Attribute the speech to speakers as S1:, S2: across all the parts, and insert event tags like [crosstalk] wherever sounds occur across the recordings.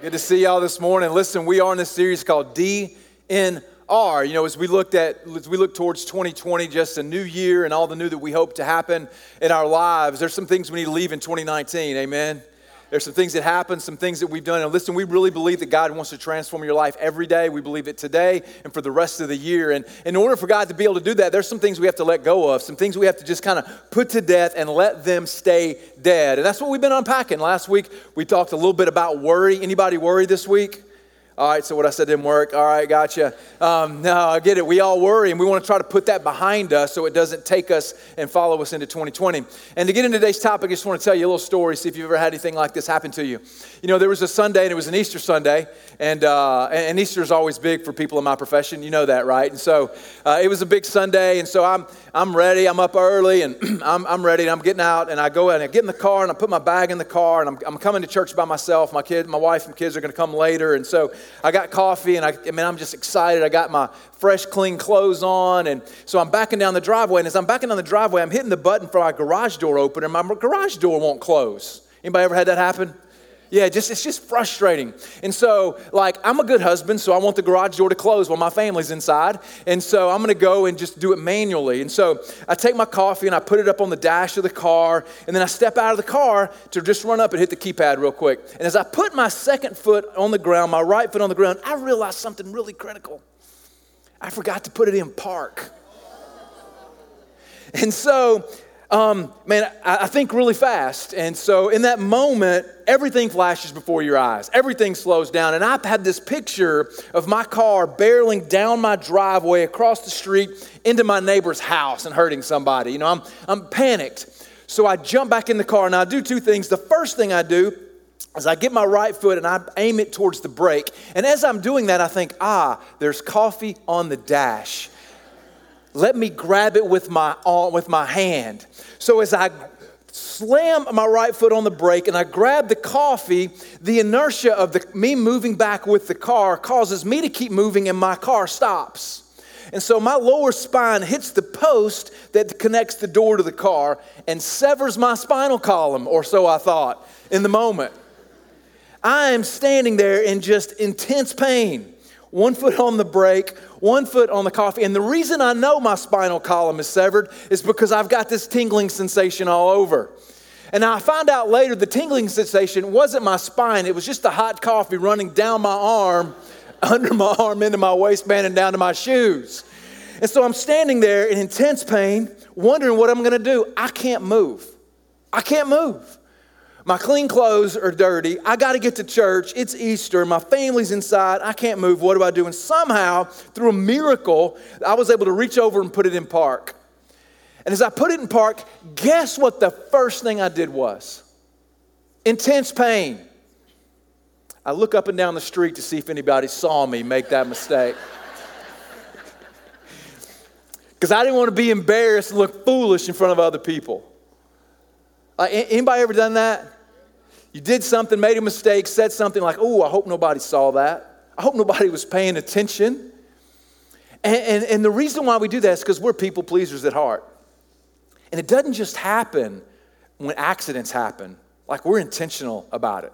S1: Good to see y'all this morning. Listen, we are in this series called DNR. You know, as we looked at, as we look towards 2020, just a new year and all the new that we hope to happen in our lives, there's some things we need to leave in 2019. Amen. There's some things that happen, some things that we've done. And listen, we really believe that God wants to transform your life every day. We believe it today and for the rest of the year. And in order for God to be able to do that, there's some things we have to let go of, some things we have to just kind of put to death and let them stay dead. And that's what we've been unpacking. Last week, we talked a little bit about worry. Anybody worry this week? All right, so what I said didn't work. All right, gotcha. Um, no, I get it. We all worry, and we want to try to put that behind us so it doesn't take us and follow us into 2020. And to get into today's topic, I just want to tell you a little story, see if you've ever had anything like this happen to you. You know, there was a Sunday, and it was an Easter Sunday, and, uh, and Easter is always big for people in my profession. You know that, right? And so uh, it was a big Sunday, and so I'm, I'm ready. I'm up early, and [clears throat] I'm, I'm ready, and I'm getting out, and I go and I get in the car, and I put my bag in the car, and I'm, I'm coming to church by myself. My kid, my wife, and kids are going to come later, and so I got coffee, and I, I mean, I'm just excited. I got my fresh, clean clothes on, and so I'm backing down the driveway. And as I'm backing down the driveway, I'm hitting the button for my garage door opener. My garage door won't close. Anybody ever had that happen? Yeah, just it's just frustrating. And so, like, I'm a good husband, so I want the garage door to close while my family's inside. And so I'm gonna go and just do it manually. And so I take my coffee and I put it up on the dash of the car, and then I step out of the car to just run up and hit the keypad real quick. And as I put my second foot on the ground, my right foot on the ground, I realized something really critical. I forgot to put it in park. [laughs] And so um, man, I, I think really fast. And so in that moment, everything flashes before your eyes, everything slows down. And I've had this picture of my car barreling down my driveway across the street into my neighbor's house and hurting somebody. You know, I'm, I'm panicked. So I jump back in the car and I do two things. The first thing I do is I get my right foot and I aim it towards the brake. And as I'm doing that, I think, ah, there's coffee on the dash. Let me grab it with my, with my hand. So as I slam my right foot on the brake and I grab the coffee, the inertia of the, me moving back with the car causes me to keep moving and my car stops. And so my lower spine hits the post that connects the door to the car and severs my spinal column, or so I thought in the moment. I am standing there in just intense pain one foot on the brake, one foot on the coffee. And the reason I know my spinal column is severed is because I've got this tingling sensation all over. And I found out later the tingling sensation wasn't my spine, it was just the hot coffee running down my arm, [laughs] under my arm, into my waistband, and down to my shoes. And so I'm standing there in intense pain, wondering what I'm gonna do. I can't move. I can't move. My clean clothes are dirty. I got to get to church. It's Easter. My family's inside. I can't move. What do I do? And somehow, through a miracle, I was able to reach over and put it in park. And as I put it in park, guess what the first thing I did was? Intense pain. I look up and down the street to see if anybody saw me make that mistake. [laughs] Because I didn't want to be embarrassed and look foolish in front of other people. Uh, anybody ever done that? You did something, made a mistake, said something like, oh, I hope nobody saw that. I hope nobody was paying attention. And, and, and the reason why we do that is because we're people pleasers at heart. And it doesn't just happen when accidents happen, like we're intentional about it.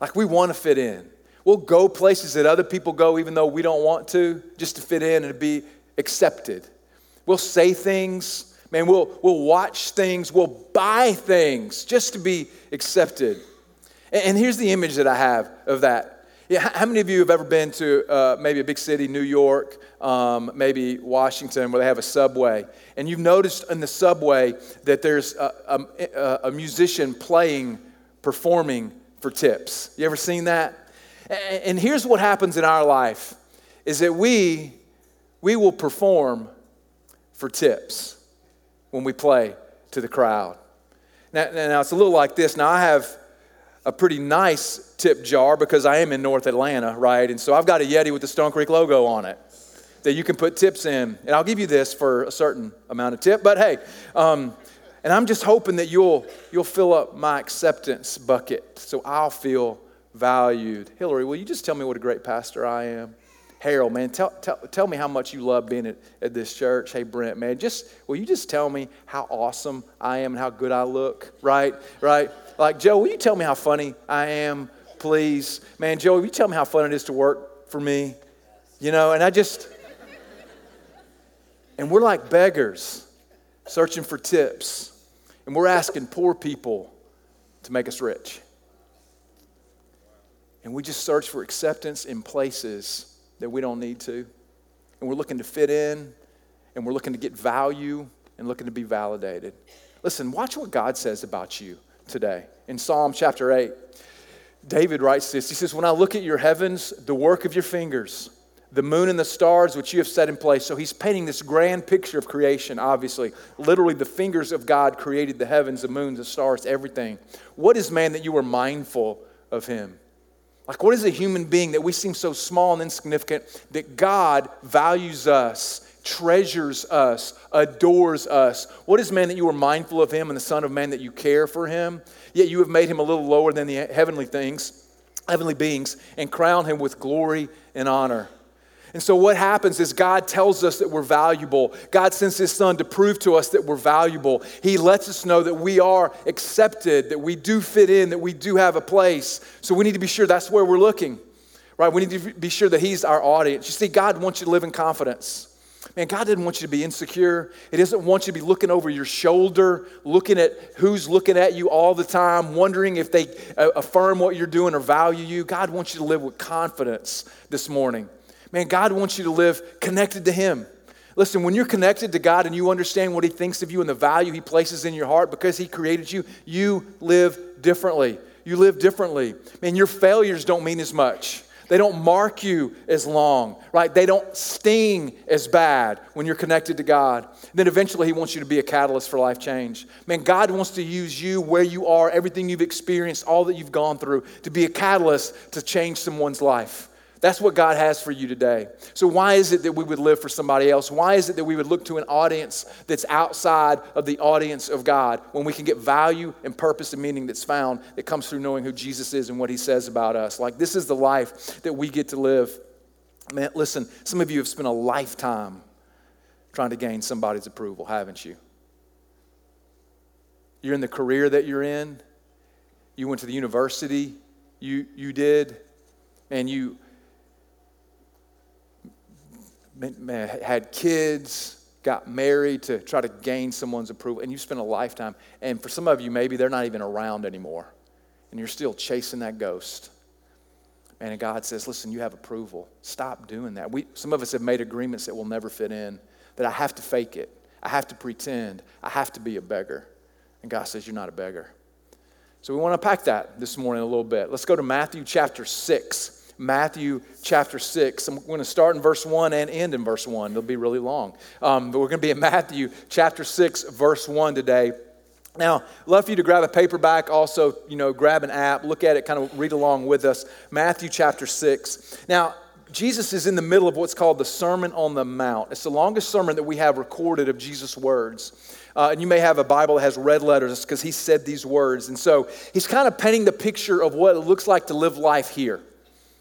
S1: Like we want to fit in. We'll go places that other people go, even though we don't want to, just to fit in and to be accepted. We'll say things Man, we'll, we'll watch things, we'll buy things just to be accepted. And, here's the image that I have of that. Yeah, how many of you have ever been to uh, maybe a big city, New York, um, maybe Washington, where they have a subway? And you've noticed in the subway that there's a, a, a musician playing, performing for tips. You ever seen that? And here's what happens in our life is that we, we will perform for tips when we play to the crowd. Now, now, it's a little like this. Now, I have a pretty nice tip jar because I am in North Atlanta, right? And so I've got a Yeti with the Stone Creek logo on it that you can put tips in. And I'll give you this for a certain amount of tip. But hey, um, and I'm just hoping that you'll, you'll fill up my acceptance bucket so I'll feel valued. Hillary, will you just tell me what a great pastor I am? Harold, man, tell, tell, tell me how much you love being at, at this church. Hey, Brent, man, just, will you just tell me how awesome I am and how good I look, right? Right? Like, Joe, will you tell me how funny I am? please. Man, Joe, will you tell me how fun it is to work for me? You know, and I just, and we're like beggars searching for tips. And we're asking poor people to make us rich. And we just search for acceptance in places that we don't need to. And we're looking to fit in, and we're looking to get value, and looking to be validated. Listen, watch what God says about you today. In Psalm chapter 8, David writes this He says, When I look at your heavens, the work of your fingers, the moon and the stars which you have set in place. So he's painting this grand picture of creation, obviously. Literally, the fingers of God created the heavens, the moon, the stars, everything. What is man that you are mindful of him? Like, what is a human being that we seem so small and insignificant that God values us, treasures us, adores us? What is man that you are mindful of him and the Son of Man that you care for him? Yet you have made him a little lower than the heavenly things, heavenly beings, and crowned him with glory and honor. And so, what happens is God tells us that we're valuable. God sends His Son to prove to us that we're valuable. He lets us know that we are accepted, that we do fit in, that we do have a place. So, we need to be sure that's where we're looking, right? We need to be sure that He's our audience. You see, God wants you to live in confidence. Man, God didn't want you to be insecure. He doesn't want you to be looking over your shoulder, looking at who's looking at you all the time, wondering if they uh, affirm what you're doing or value you. God wants you to live with confidence this morning. Man, God wants you to live connected to Him. Listen, when you're connected to God and you understand what He thinks of you and the value He places in your heart because He created you, you live differently. You live differently. Man, your failures don't mean as much. They don't mark you as long, right? They don't sting as bad when you're connected to God. Then eventually, He wants you to be a catalyst for life change. Man, God wants to use you where you are, everything you've experienced, all that you've gone through, to be a catalyst to change someone's life. That's what God has for you today. So, why is it that we would live for somebody else? Why is it that we would look to an audience that's outside of the audience of God when we can get value and purpose and meaning that's found that comes through knowing who Jesus is and what he says about us? Like, this is the life that we get to live. Man, listen, some of you have spent a lifetime trying to gain somebody's approval, haven't you? You're in the career that you're in, you went to the university you, you did, and you had kids, got married to try to gain someone's approval, and you spent a lifetime. And for some of you, maybe they're not even around anymore, and you're still chasing that ghost. And God says, listen, you have approval. Stop doing that. We, some of us have made agreements that will never fit in, that I have to fake it. I have to pretend. I have to be a beggar. And God says, you're not a beggar. So we want to unpack that this morning a little bit. Let's go to Matthew chapter 6. Matthew chapter 6. I'm going to start in verse 1 and end in verse 1. It'll be really long. Um, but we're going to be in Matthew chapter 6, verse 1 today. Now, love for you to grab a paperback, also, you know, grab an app, look at it, kind of read along with us. Matthew chapter 6. Now, Jesus is in the middle of what's called the Sermon on the Mount. It's the longest sermon that we have recorded of Jesus' words. Uh, and you may have a Bible that has red letters because he said these words. And so he's kind of painting the picture of what it looks like to live life here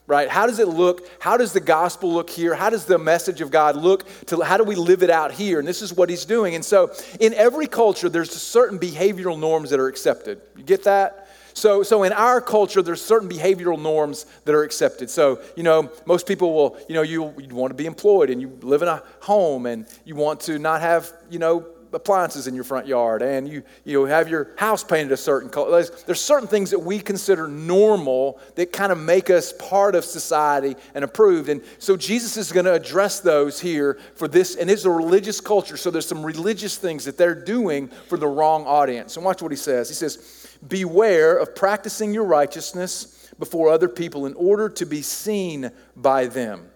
S1: right? How does it look? How does the gospel look here? How does the message of God look? To, how do we live it out here? And this is what he's doing. And so, in every culture, there's certain behavioral norms that are accepted. You get that? So, so in our culture, there's certain behavioral norms that are accepted. So, you know, most people will, you know, you, you want to be employed and you live in a home and you want to not have, you know, appliances in your front yard and you, you have your house painted a certain color. There's, there's certain things that we consider normal that kind of make us part of society and approved. And so Jesus is going to address those here for this, and it's a religious culture. So there's some religious things that they're doing for the wrong audience. And watch what he says. He says, Beware of practicing your righteousness before other people in order to be seen by them.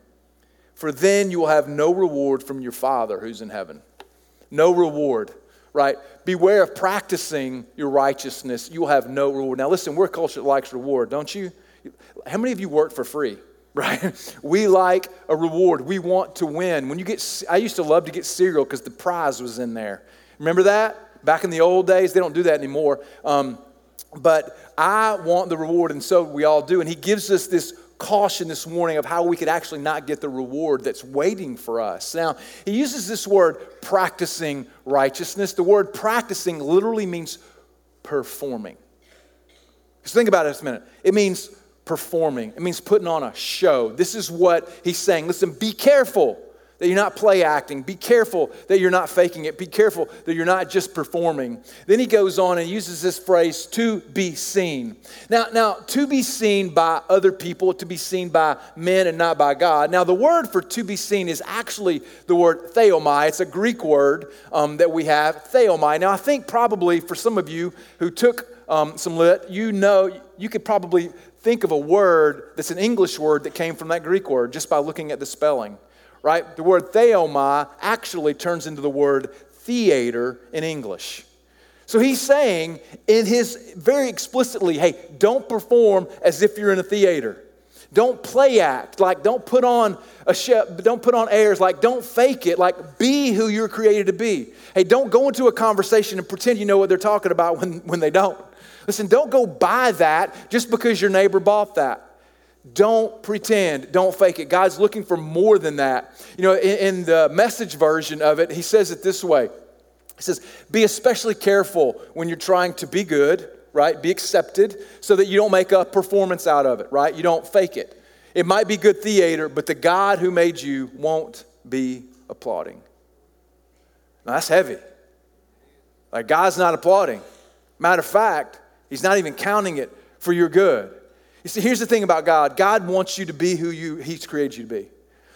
S1: For then you will have no reward from your Father who's in heaven no reward, right? Beware of practicing your righteousness. You will have no reward. Now, listen, we're a culture that likes reward, don't you? How many of you work for free? [laughs] Right? We like a reward. We want to win. When you get, I used to love to get cereal because the prize was in there. Remember that? Back in the old days, they don't do that anymore. Um, but I want the reward, and so we all do. And he gives us this caution this morning of how we could actually not get the reward that's waiting for us. Now, he uses this word practicing righteousness. The word practicing literally means performing. Just think about it a minute. It means performing, it means putting on a show. This is what he's saying. Listen, be careful that you're not play acting. Be careful that you're not faking it. Be careful that you're not just performing. Then he goes on and uses this phrase, to be seen. Now, now, to be seen by other people, to be seen by men and not by God. Now, the word for to be seen is actually the word theomai. It's a Greek word um, that we have, theomai. Now, I think probably for some of you who took um, some lit, you know, you could probably think of a word that's an English word that came from that Greek word just by looking at the spelling right? The word theomai actually turns into the word theater in English. So he's saying in his very explicitly, hey, don't perform as if you're in a theater. Don't play act, like don't put on a show, don't put on airs, like don't fake it, like be who you're created to be. Hey, don't go into a conversation and pretend you know what they're talking about when, when they don't. Listen, don't go buy that just because your neighbor bought that. Don't pretend, don't fake it. God's looking for more than that. You know, in, in, the message version of it, he says it this way He says, Be especially careful when you're trying to be good, right? Be accepted so that you don't make a performance out of it, right? You don't fake it. It might be good theater, but the God who made you won't be applauding. Now, that's heavy. Like, God's not applauding. Matter of fact, He's not even counting it for your good. You see, here's the thing about God God wants you to be who you, He's created you to be.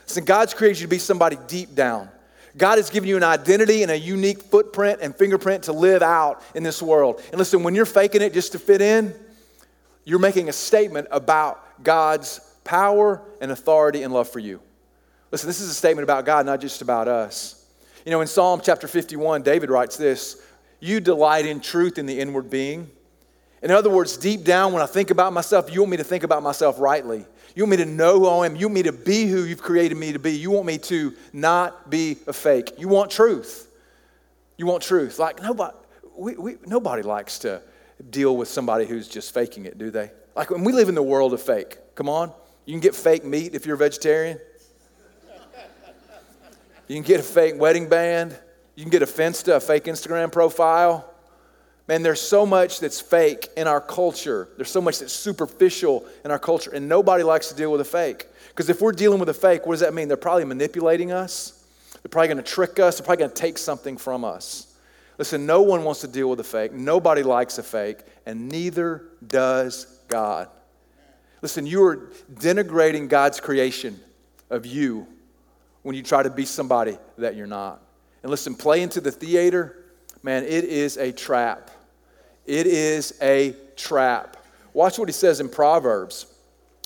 S1: Listen, God's created you to be somebody deep down. God has given you an identity and a unique footprint and fingerprint to live out in this world. And listen, when you're faking it just to fit in, you're making a statement about God's power and authority and love for you. Listen, this is a statement about God, not just about us. You know, in Psalm chapter 51, David writes this You delight in truth in the inward being. In other words, deep down, when I think about myself, you want me to think about myself rightly. You want me to know who I am. You want me to be who you've created me to be. You want me to not be a fake. You want truth. You want truth. Like nobody, we, we, nobody likes to deal with somebody who's just faking it, do they? Like when we live in the world of fake, come on. You can get fake meat if you're a vegetarian. You can get a fake wedding band. You can get a Finsta, a fake Instagram profile. Man, there's so much that's fake in our culture. There's so much that's superficial in our culture, and nobody likes to deal with a fake. Because if we're dealing with a fake, what does that mean? They're probably manipulating us, they're probably going to trick us, they're probably going to take something from us. Listen, no one wants to deal with a fake. Nobody likes a fake, and neither does God. Listen, you are denigrating God's creation of you when you try to be somebody that you're not. And listen, play into the theater, man, it is a trap. It is a trap. Watch what he says in Proverbs.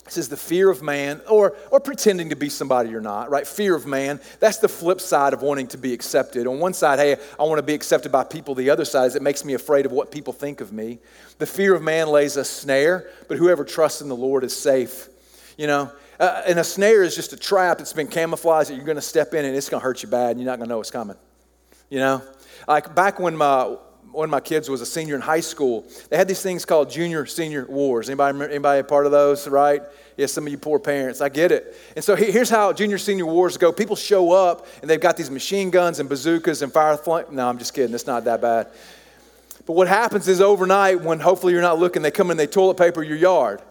S1: It says the fear of man, or, or pretending to be somebody you're not, right? Fear of man. That's the flip side of wanting to be accepted. On one side, hey, I want to be accepted by people. The other side is it makes me afraid of what people think of me. The fear of man lays a snare, but whoever trusts in the Lord is safe. You know, uh, and a snare is just a trap that's been camouflaged that you're going to step in and it's going to hurt you bad and you're not going to know what's coming. You know, like back when my one of my kids was a senior in high school. They had these things called junior senior wars. Anybody, anybody a part of those, right? Yes, some of you poor parents, I get it. And so here's how junior senior wars go. People show up and they've got these machine guns and bazookas and fire flame. No, I'm just kidding. It's not that bad. But what happens is overnight, when hopefully you're not looking, they come and they toilet paper your yard.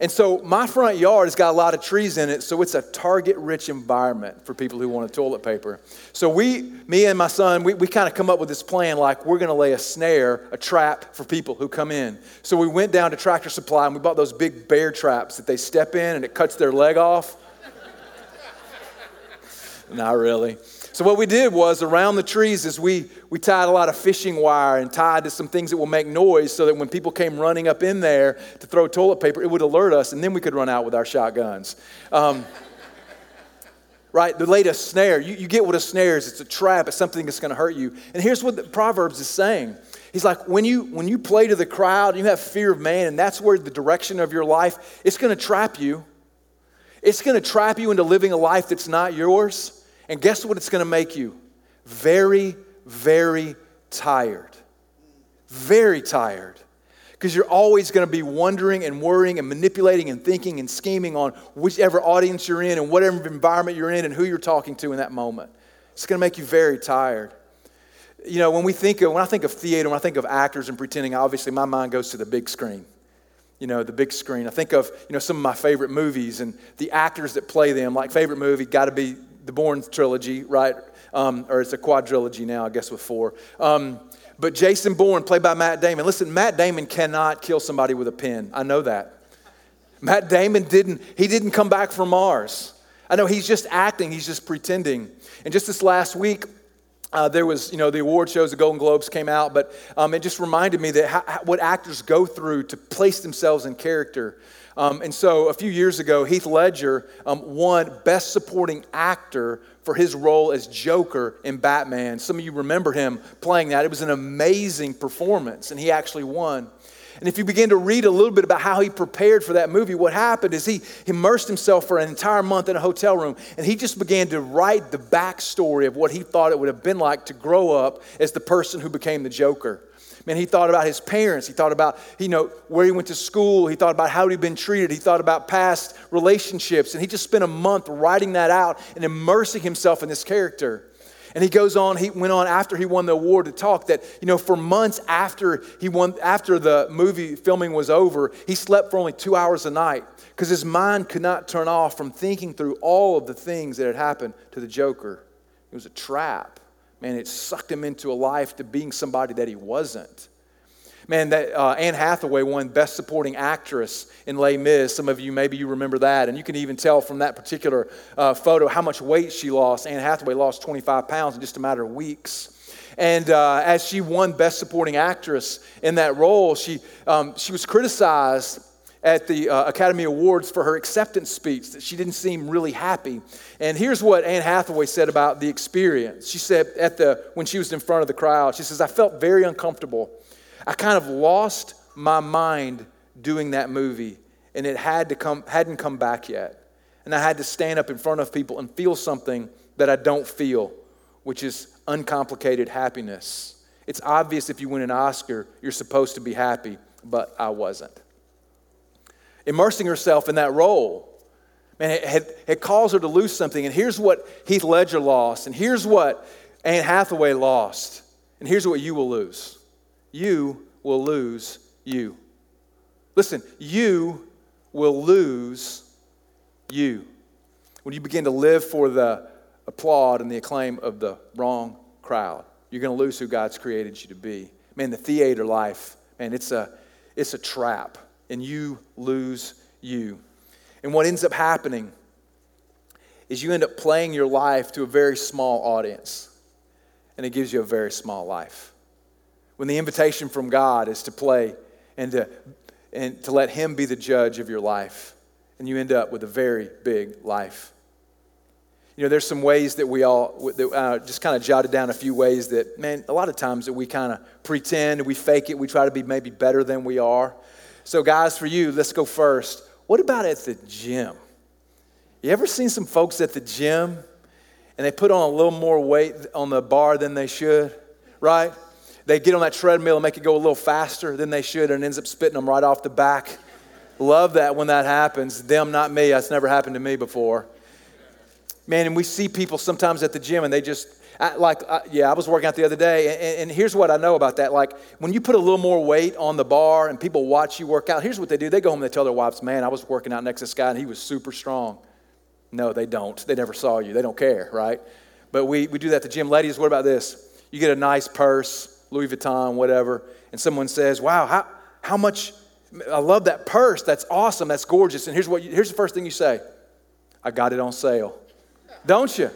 S1: And so my front yard has got a lot of trees in it, so it's a target rich environment for people who want a toilet paper. So we, me and my son, we, we kind of come up with this plan like we're going to lay a snare, a trap for people who come in. So we went down to Tractor Supply and we bought those big bear traps that they step in and it cuts their leg off. [laughs] Not really. So what we did was around the trees is we, we tied a lot of fishing wire and tied to some things that will make noise so that when people came running up in there to throw toilet paper, it would alert us and then we could run out with our shotguns. Um, [laughs] right? The latest snare. You, you get what a snare is. It's a trap. It's something that's going to hurt you. And here's what the Proverbs is saying. He's like, when you when you play to the crowd, you have fear of man, and that's where the direction of your life, it's going to trap you. It's going to trap you into living a life that's not yours. And guess what it's going to make you? Very, very tired. Very tired. Because you're always going to be wondering and worrying and manipulating and thinking and scheming on whichever audience you're in and whatever environment you're in and who you're talking to in that moment. It's going to make you very tired. You know, when we think of, when I think of theater, when I think of actors and pretending, obviously my mind goes to the big screen. you know, the big screen. I think of, you know, some of my favorite movies and the actors that play them. Like, favorite movie, got to be the Bourne trilogy, right? Um, or it's a quadrilogy now, I guess, with four. Um, but Jason Bourne, played by Matt Damon. Listen, Matt Damon cannot kill somebody with a pen. I know that. Matt Damon didn't, he didn't come back from Mars. I know he's just acting, he's just pretending. And just this last week, uh, there was, you know, the award shows, the Golden Globes came out, but um, it just reminded me that how, what actors go through to place themselves in character. Um, and so a few years ago, Heath Ledger um, won Best Supporting Actor for his role as Joker in Batman. Some of you remember him playing that. It was an amazing performance, and he actually won. And if you begin to read a little bit about how he prepared for that movie, what happened is he immersed himself for an entire month in a hotel room and he just began to write the backstory of what he thought it would have been like to grow up as the person who became the Joker. Man, he thought about his parents. He thought about, you know, where he went to school. He thought about how he'd been treated. He thought about past relationships. And he just spent a month writing that out and immersing himself in this character. And he goes on, he went on after he won the award to talk that, you know, for months after he won, after the movie filming was over, he slept for only two hours a night because his mind could not turn off from thinking through all of the things that had happened to the Joker. It was a trap. Man, it sucked him into a life to being somebody that he wasn't. Man, that uh, Anne Hathaway won Best Supporting Actress in Les Mis. Some of you, maybe you remember that. And you can even tell from that particular uh, photo how much weight she lost. Anne Hathaway lost 25 pounds in just a matter of weeks. And uh, as she won Best Supporting Actress in that role, she, um, she was criticized at the uh, Academy Awards for her acceptance speech that she didn't seem really happy. And here's what Anne Hathaway said about the experience. She said at the when she was in front of the crowd, she says, "I felt very uncomfortable I kind of lost my mind doing that movie, and it had to come, hadn't come back yet. And I had to stand up in front of people and feel something that I don't feel, which is uncomplicated happiness. It's obvious if you win an Oscar, you're supposed to be happy, but I wasn't. Immersing herself in that role, man, it, it, it caused her to lose something. And here's what Heath Ledger lost, and here's what Anne Hathaway lost, and here's what you will lose you will lose you. Listen, you will lose you when you begin to live for the applaud and the acclaim of the wrong crowd. You're going to lose who God's created you to be. Man, the theater life, man, it's a, it's a trap, and you lose you. And what ends up happening is you end up playing your life to a very small audience, and it gives you a very small life when the invitation from God is to play and to, and to let Him be the judge of your life. And you end up with a very big life. You know, there's some ways that we all that, uh, just kind of jotted down a few ways that, man, a lot of times that we kind of pretend, we fake it, we try to be maybe better than we are. So, guys, for you, let's go first. What about at the gym? You ever seen some folks at the gym and they put on a little more weight on the bar than they should, right? they get on that treadmill and make it go a little faster than they should and ends up spitting them right off the back. Love that when that happens. Them, not me. That's never happened to me before. Man, and we see people sometimes at the gym and they just, like, yeah, I was working out the other day, and, and, here's what I know about that. Like, when you put a little more weight on the bar and people watch you work out, here's what they do. They go home and they tell their wives, man, I was working out next to this guy and he was super strong. No, they don't. They never saw you. They don't care, right? But we, we do that at the gym. Ladies, what about this? You get a nice purse, Louis Vuitton, whatever, and someone says, Wow, how, how much? I love that purse. That's awesome. That's gorgeous. And here's, what you, here's the first thing you say I got it on sale. Don't you?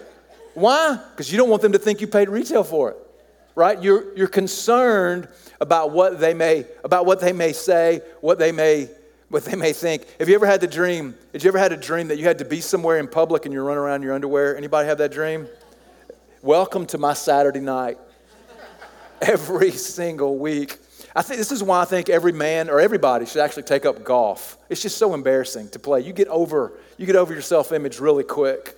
S1: Why? Because you don't want them to think you paid retail for it, right? You're, you're concerned about what they may about what they may say, what they may what they may think. Have you ever had the dream? Did you ever had a dream that you had to be somewhere in public and you're running around in your underwear? Anybody have that dream? Welcome to my Saturday night every single week. I think this is why I think every man or everybody should actually take up golf. It's just so embarrassing to play. You get over, you get over your self-image really quick.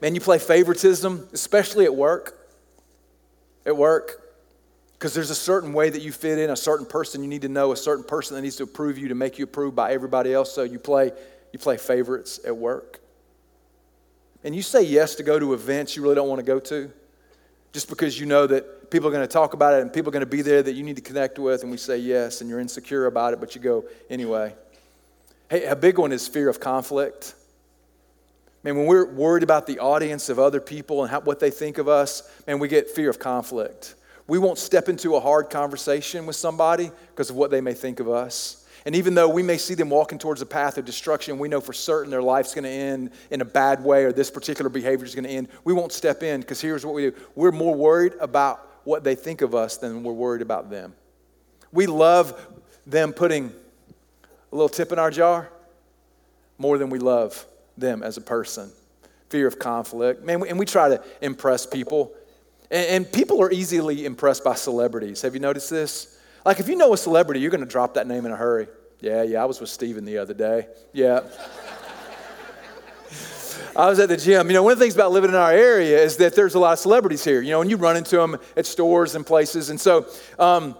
S1: Man, you play favoritism, especially at work. At work. Because there's a certain way that you fit in, a certain person you need to know, a certain person that needs to approve you to make you approved by everybody else. So you play, you play favorites at work. And you say yes to go to events you really don't want to go to just because you know that people are going to talk about it and people are going to be there that you need to connect with, and we say yes, and you're insecure about it, but you go anyway. Hey, a big one is fear of conflict. Man, when we're worried about the audience of other people and how, what they think of us, man, we get fear of conflict. We won't step into a hard conversation with somebody because of what they may think of us. And even though we may see them walking towards a path of destruction, we know for certain their life's going to end in a bad way or this particular behavior is going to end, we won't step in because here's what we do we're more worried about what they think of us than we're worried about them. We love them putting a little tip in our jar more than we love them as a person. Fear of conflict. Man, and we try to impress people. And, people are easily impressed by celebrities. Have you noticed this? Like, if you know a celebrity, you're going to drop that name in a hurry. Yeah, yeah, I was with Steven the other day. Yeah. [laughs] I was at the gym. You know, one of the things about living in our area is that there's a lot of celebrities here, you know, and you run into them at stores and places. And so um,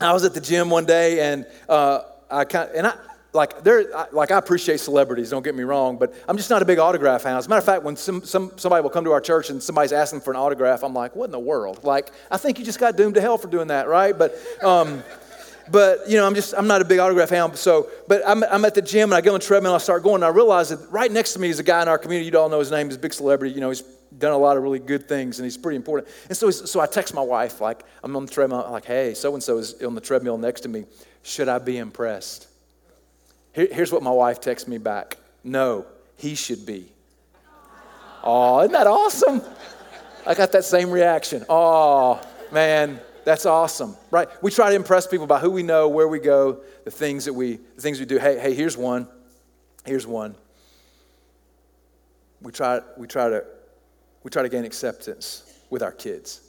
S1: I was at the gym one day and uh, I kind and I, like there like I appreciate celebrities, don't get me wrong, but I'm just not a big autograph hound. As a matter of fact, when some, some somebody will come to our church and somebody's asking for an autograph, I'm like, what in the world? Like, I think you just got doomed to hell for doing that, right? But um, but you know, I'm just I'm not a big autograph hound. So, but I'm, I'm at the gym and I get on the treadmill. And I start going. And I realize that right next to me is a guy in our community. You all know his name. He's a big celebrity. You know, he's done a lot of really good things and he's pretty important. And so, so I text my wife like I'm on the treadmill. I'm like, hey, so and so is on the treadmill next to me. Should I be impressed? Here, here's what my wife texts me back No, he should be. Oh, isn't that awesome? I got that same reaction. Oh, man, that's awesome, right? We try to impress people by who we know, where we go, the things that we, the things we do. Hey, hey, here's one. Here's one. We try, we try to, we try to gain acceptance with our kids.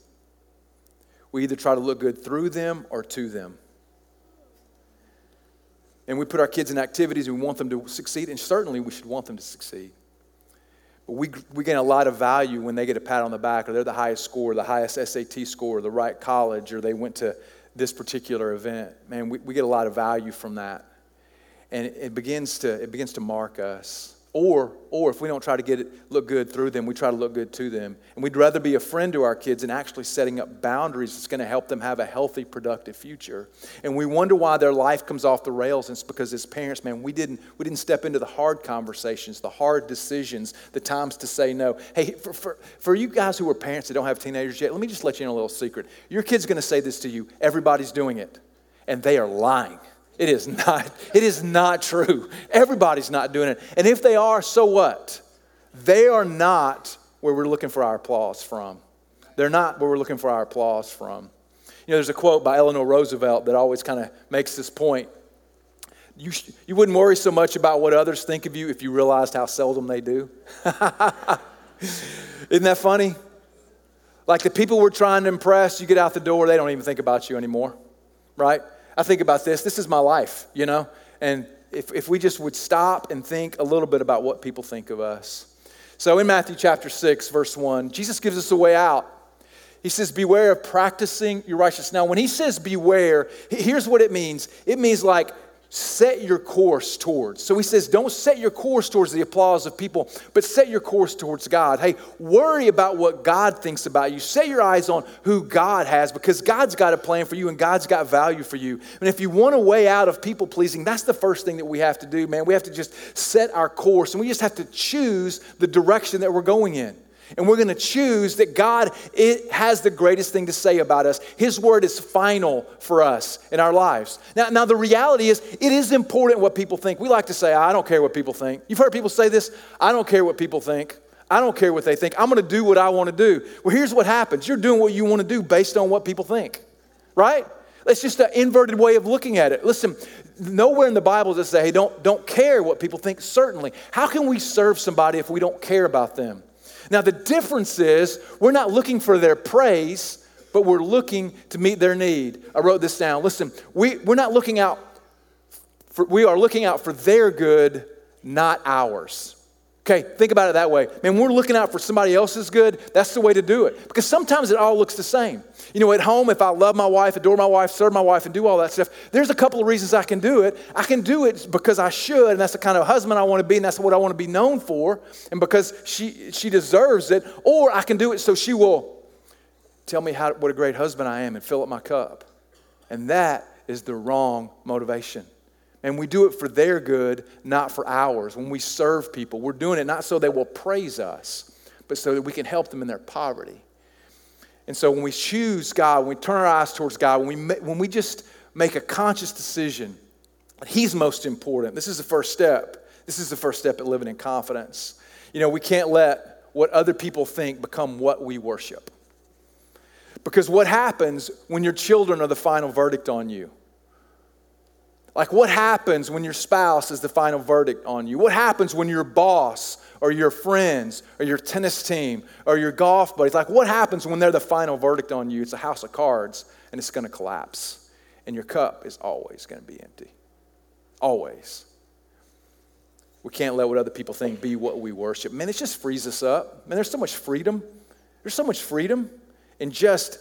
S1: We either try to look good through them or to them and we put our kids in activities and we want them to succeed, and certainly we should want them to succeed. But we, we gain a lot of value when they get a pat on the back, or they're the highest score, the highest SAT score, the right college, or they went to this particular event. Man, we, we get a lot of value from that. And it, it begins to, it begins to mark us. Or, or if we don't try to get it look good through them, we try to look good to them. And we'd rather be a friend to our kids and actually setting up boundaries that's going to help them have a healthy, productive future. And we wonder why their life comes off the rails. And it's because as parents, man, we didn't, we didn't step into the hard conversations, the hard decisions, the times to say no. Hey, for, for, for you guys who are parents that don't have teenagers yet, let me just let you know a little secret. Your kid's going to say this to you everybody's doing it, and they are lying. It is not, it is not true. Everybody's not doing it. And if they are, so what? They are not where we're looking for our applause from. They're not where we're looking for our applause from. You know, there's a quote by Eleanor Roosevelt that always kind of makes this point. You, sh- you wouldn't worry so much about what others think of you if you realized how seldom they do. [laughs] Isn't that funny? Like the people we're trying to impress, you get out the door, they don't even think about you anymore, right? I think about this. This is my life, you know? And if, if we just would stop and think a little bit about what people think of us. So in Matthew chapter 6, verse 1, Jesus gives us a way out. He says, Beware of practicing your righteousness. Now, when he says beware, here's what it means it means like set your course towards. So he says, don't set your course towards the applause of people, but set your course towards God. Hey, worry about what God thinks about you. Set your eyes on who God has because God's got a plan for you and God's got value for you. And if you want a way out of people pleasing, that's the first thing that we have to do, man. We have to just set our course and we just have to choose the direction that we're going in and we're going to choose that God has the greatest thing to say about us. His word is final for us in our lives. Now, now the reality is, it is important what people think. We like to say, I don't care what people think. You've heard people say this I don't care what people think. I don't care what they think. I'm going to do what I want to do. Well, here's what happens you're doing what you want to do based on what people think, right? That's just an inverted way of looking at it. Listen, nowhere in the Bible does it say, hey, don't, don't care what people think. Certainly. How can we serve somebody if we don't care about them? Now, the difference is we're not looking for their praise, but we're looking to meet their need. I wrote this down. Listen, we, we're not looking out, for, we are looking out for their good, not ours. Okay, think about it that way. Man, we're looking out for somebody else's good. That's the way to do it. Because sometimes it all looks the same. You know, at home, if I love my wife, adore my wife, serve my wife, and do all that stuff, there's a couple of reasons I can do it. I can do it because I should, and that's the kind of husband I want to be, and that's what I want to be known for, and because she, she deserves it. Or I can do it so she will tell me how, what a great husband I am and fill up my cup. And that is the wrong motivation. And we do it for their good, not for ours. When we serve people, we're doing it not so they will praise us, but so that we can help them in their poverty. And so when we choose God, when we turn our eyes towards God, when we, when we just make a conscious decision, He's most important. This is the first step. This is the first step at living in confidence. You know, we can't let what other people think become what we worship. Because what happens when your children are the final verdict on you? Like, what happens when your spouse is the final verdict on you? What happens when your boss or your friends or your tennis team or your golf buddies, like, what happens when they're the final verdict on you? It's a house of cards and it's going to collapse. And your cup is always going to be empty. Always. We can't let what other people think be what we worship. Man, it just frees us up. Man, there's so much freedom. There's so much freedom in just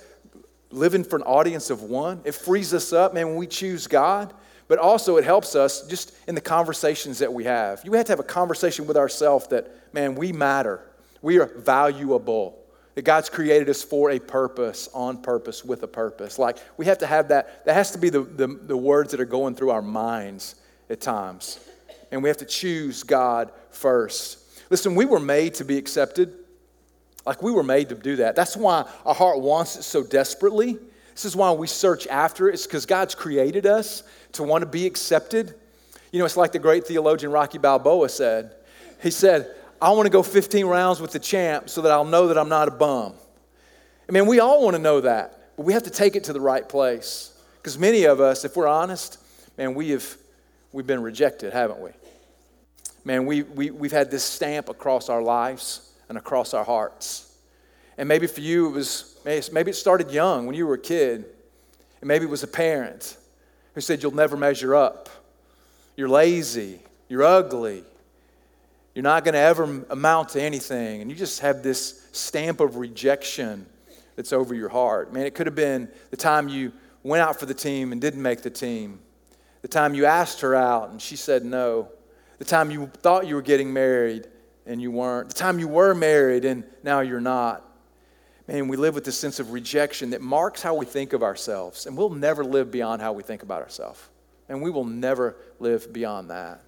S1: living for an audience of one. It frees us up, man, when we choose God but also it helps us just in the conversations that we have. You have to have a conversation with ourselves that, man, we matter. We are valuable. That God's created us for a purpose, on purpose, with a purpose. Like, we have to have that. That has to be the, the, the words that are going through our minds at times. And we have to choose God first. Listen, we were made to be accepted. Like, we were made to do that. That's why our heart wants it so desperately. This is why we search after it. It's because God's created us to want to be accepted. You know, it's like the great theologian Rocky Balboa said. He said, I want to go 15 rounds with the champ so that I'll know that I'm not a bum. I mean, we all want to know that, but we have to take it to the right place. Because many of us, if we're honest, man, we have we've been rejected, haven't we? Man, we, we, we've had this stamp across our lives and across our hearts. And maybe for you, it was maybe it started young when you were a kid, and maybe it was a parent who said, You'll never measure up. You're lazy. You're ugly. You're not going to ever amount to anything. And you just have this stamp of rejection that's over your heart. Man, it could have been the time you went out for the team and didn't make the team, the time you asked her out and she said no, the time you thought you were getting married and you weren't, the time you were married and now you're not. Man, we live with this sense of rejection that marks how we think of ourselves, and we'll never live beyond how we think about ourselves. And we will never live beyond that.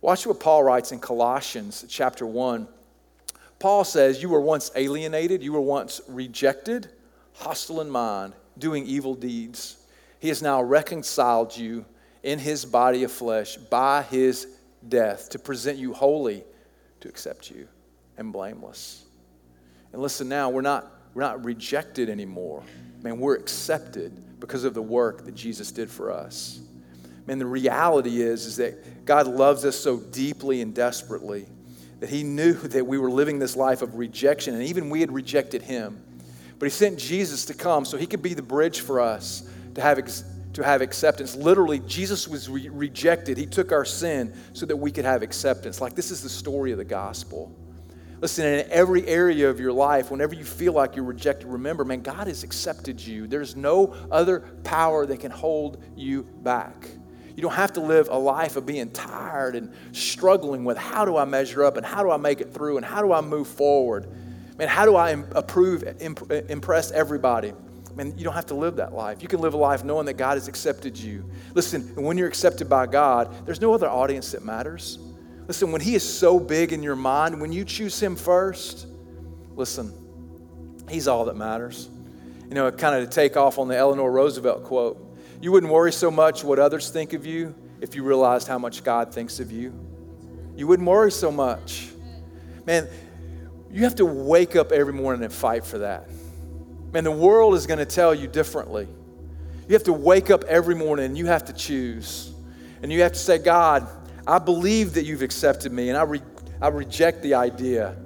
S1: Watch what Paul writes in Colossians chapter 1. Paul says, You were once alienated, you were once rejected, hostile in mind, doing evil deeds. He has now reconciled you in his body of flesh by his death to present you holy, to accept you, and blameless. And listen now, we're not we're not rejected anymore. Man, we're accepted because of the work that Jesus did for us. Man, the reality is, is that God loves us so deeply and desperately that He knew [laughs] that we were living this life of rejection, and even we had rejected Him. But He sent Jesus to come so He could be the bridge for us to have, ex- to have acceptance. Literally, Jesus was re- rejected. He took our sin so that we could have acceptance. Like, this is the story of the gospel. Listen, in every area of your life, whenever you feel like you're rejected, remember, man, God has accepted you. There's no other power that can hold you back. You don't have to live a life of being tired and struggling with how do I measure up and how do I make it through and how do I move forward. Man, how do I approve, impress everybody? Man, you don't have to live that life. You can live a life knowing that God has accepted you. Listen, when you're accepted by God, there's no other audience that matters. Listen, when He is so big in your mind, when you choose Him first, listen, He's all that matters. You know, kind of to take off on the Eleanor Roosevelt quote you wouldn't worry so much what others think of you if you realized how much God thinks of you. You wouldn't worry so much. Man, you have to wake up every morning and fight for that. Man, the world is going to tell you differently. You have to wake up every morning and you have to choose. And you have to say, God, I believe that you've accepted me, and I, re- I reject the idea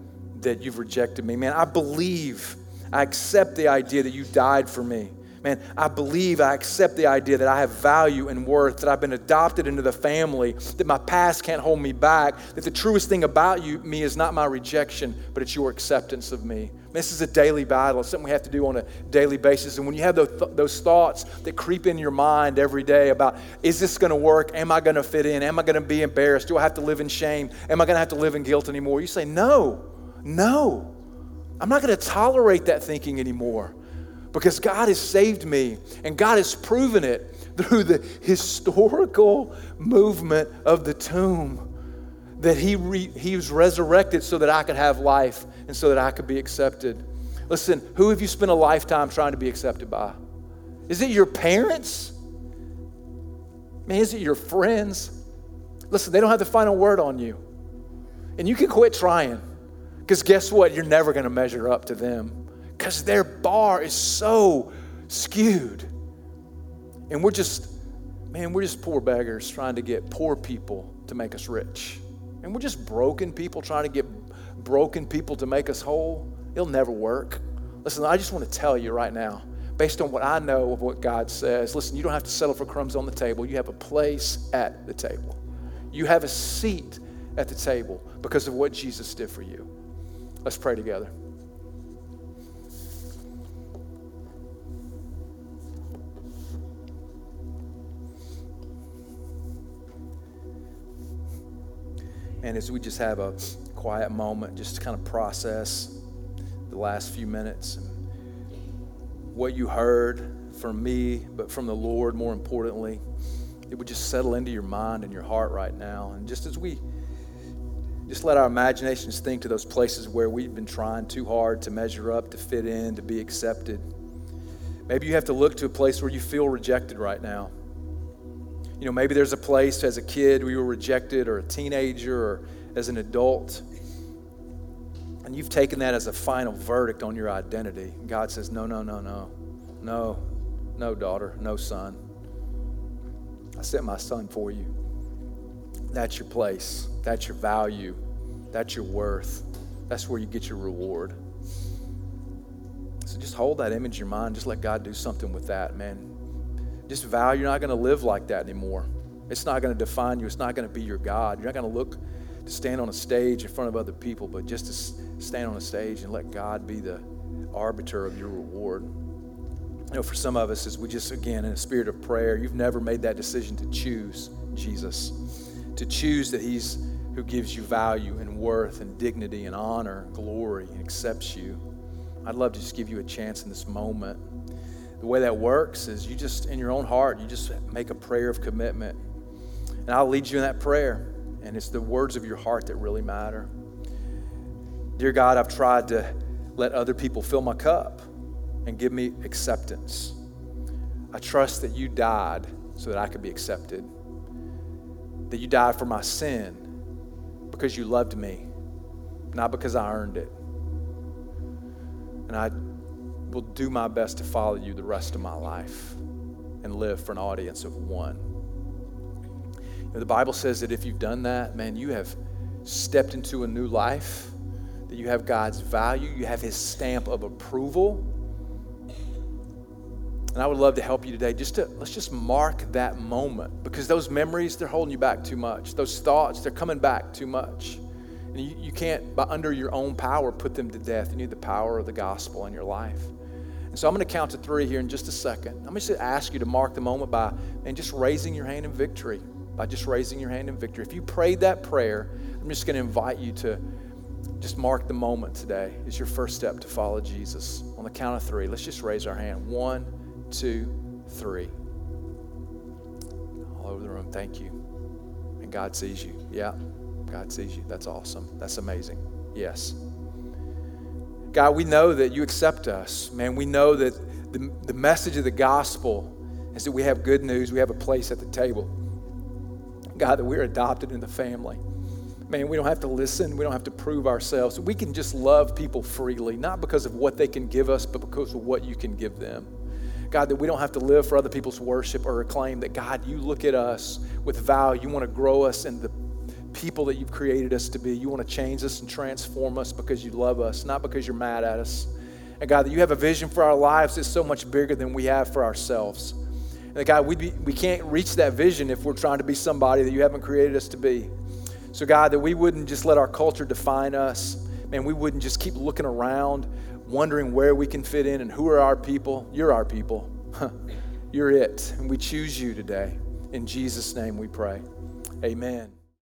S1: that you've rejected me. Man, I believe, I accept the idea that you died for me. Man, I believe, I accept the idea that I have value and worth, that I've been adopted into the family, that my past can't hold me back, that the truest thing about you, me is not my rejection, but it's your acceptance of me. This is a daily battle. It's something we have to do on a daily basis. And when you have those, those thoughts that creep in your mind every day about, is this going to work? Am I going to fit in? Am I going to be embarrassed? Do I have to live in shame? Am I going to have to live in guilt anymore? You say, no, no. I'm not going to tolerate that thinking anymore. Because God has saved me and God has proven it through the historical movement of the tomb that he, re, he was resurrected so that I could have life and so that I could be accepted. Listen, who have you spent a lifetime trying to be accepted by? Is it your parents? Man, is it your friends? Listen, they don't have the final word on you. And you can quit trying because guess what? You're never going to measure up to them because their bar is so skewed. And we're just, man, we're just poor beggars trying to get poor people to make us rich. And we're just broken people trying to get broken people to make us whole. It'll never work. Listen, I just want to tell you right now, based on what I know of what God says, listen, you don't have to settle for crumbs on the table. You have a place at the table, you have a seat at the table because of what Jesus did for you. Let's pray together. And as we just have a quiet moment, just to kind of process the last few minutes and what you heard from me, but from the Lord more importantly, it would just settle into your mind and your heart right now. And just as we just let our imaginations think to those places where we've been trying too hard to measure up, to fit in, to be accepted. Maybe you have to look to a place where you feel rejected right now. You know, maybe there's a place as a kid you were rejected, or a teenager, or as an adult. And you've taken that as a final verdict on your identity. God says, No, no, no, no. No, no, daughter, no, son. I sent my son for you. That's your place. That's your value. That's your worth. That's where you get your reward. So just hold that image in your mind. Just let God do something with that, man. Just vow you're not going to live like that anymore. It's not going to define you. It's not going to be your God. You're not going to look to stand on a stage in front of other people, but just to stand on a stage and let God be the arbiter of your reward. You know, for some of us, as we just, again, in a spirit of prayer, you've never made that decision to choose Jesus, to choose that He's who gives you value and worth and dignity and honor, glory, and accepts you. I'd love to just give you a chance in this moment the way that works is you just, in your own heart, you just make a prayer of commitment. And I'll lead you in that prayer. And it's the words of your heart that really matter. Dear God, I've tried to let other people fill my cup and give me acceptance. I trust that you died so that I could be accepted, that you died for my sin because you loved me, not because I earned it. And I will do my best to follow you the rest of my life and live for an audience of one. You know, the Bible says that if you've done that, man, you have stepped into a new life, that you have God's value, you have His stamp of approval. And I would love to help you today just to let's just mark that moment because those memories, they're holding you back too much. Those thoughts, they're coming back too much. And you, you can't, by under your own power, put them to death. You need the power of the gospel in your life. So I'm going to count to three here in just a second. I'm just going to ask you to mark the moment by and just raising your hand in victory. By just raising your hand in victory. If you prayed that prayer, I'm just going to invite you to just mark the moment today as your first step to follow Jesus. On the count of three, let's just raise our hand. One, two, three. All over the room. Thank you. And God sees you. Yeah, God sees you. That's awesome. That's amazing. Yes. God, we know that you accept us. Man, we know that the, the message of the gospel is that we have good news, we have a place at the table. God, that we're adopted in the family. Man, we don't have to listen. We don't have to prove ourselves. We can just love people freely, not because of what they can give us, but because of what you can give them. God, that we don't have to live for other people's worship or acclaim, that God, you look at us with value. You want to grow us in the people that you've created us to be. You want to change us and transform us because you love us, not because you're mad at us. And God, that you have a vision for our lives that's so much bigger than we have for ourselves. And God, we, we can't reach that vision if we're trying to be somebody that you haven't created us to be. So, God, that we wouldn't just let our culture define us. Man, we wouldn't just keep looking around, wondering where we can fit in and who are our people. You're our people. [laughs] You're it. And we choose you today. In Jesus' name we pray. Amen.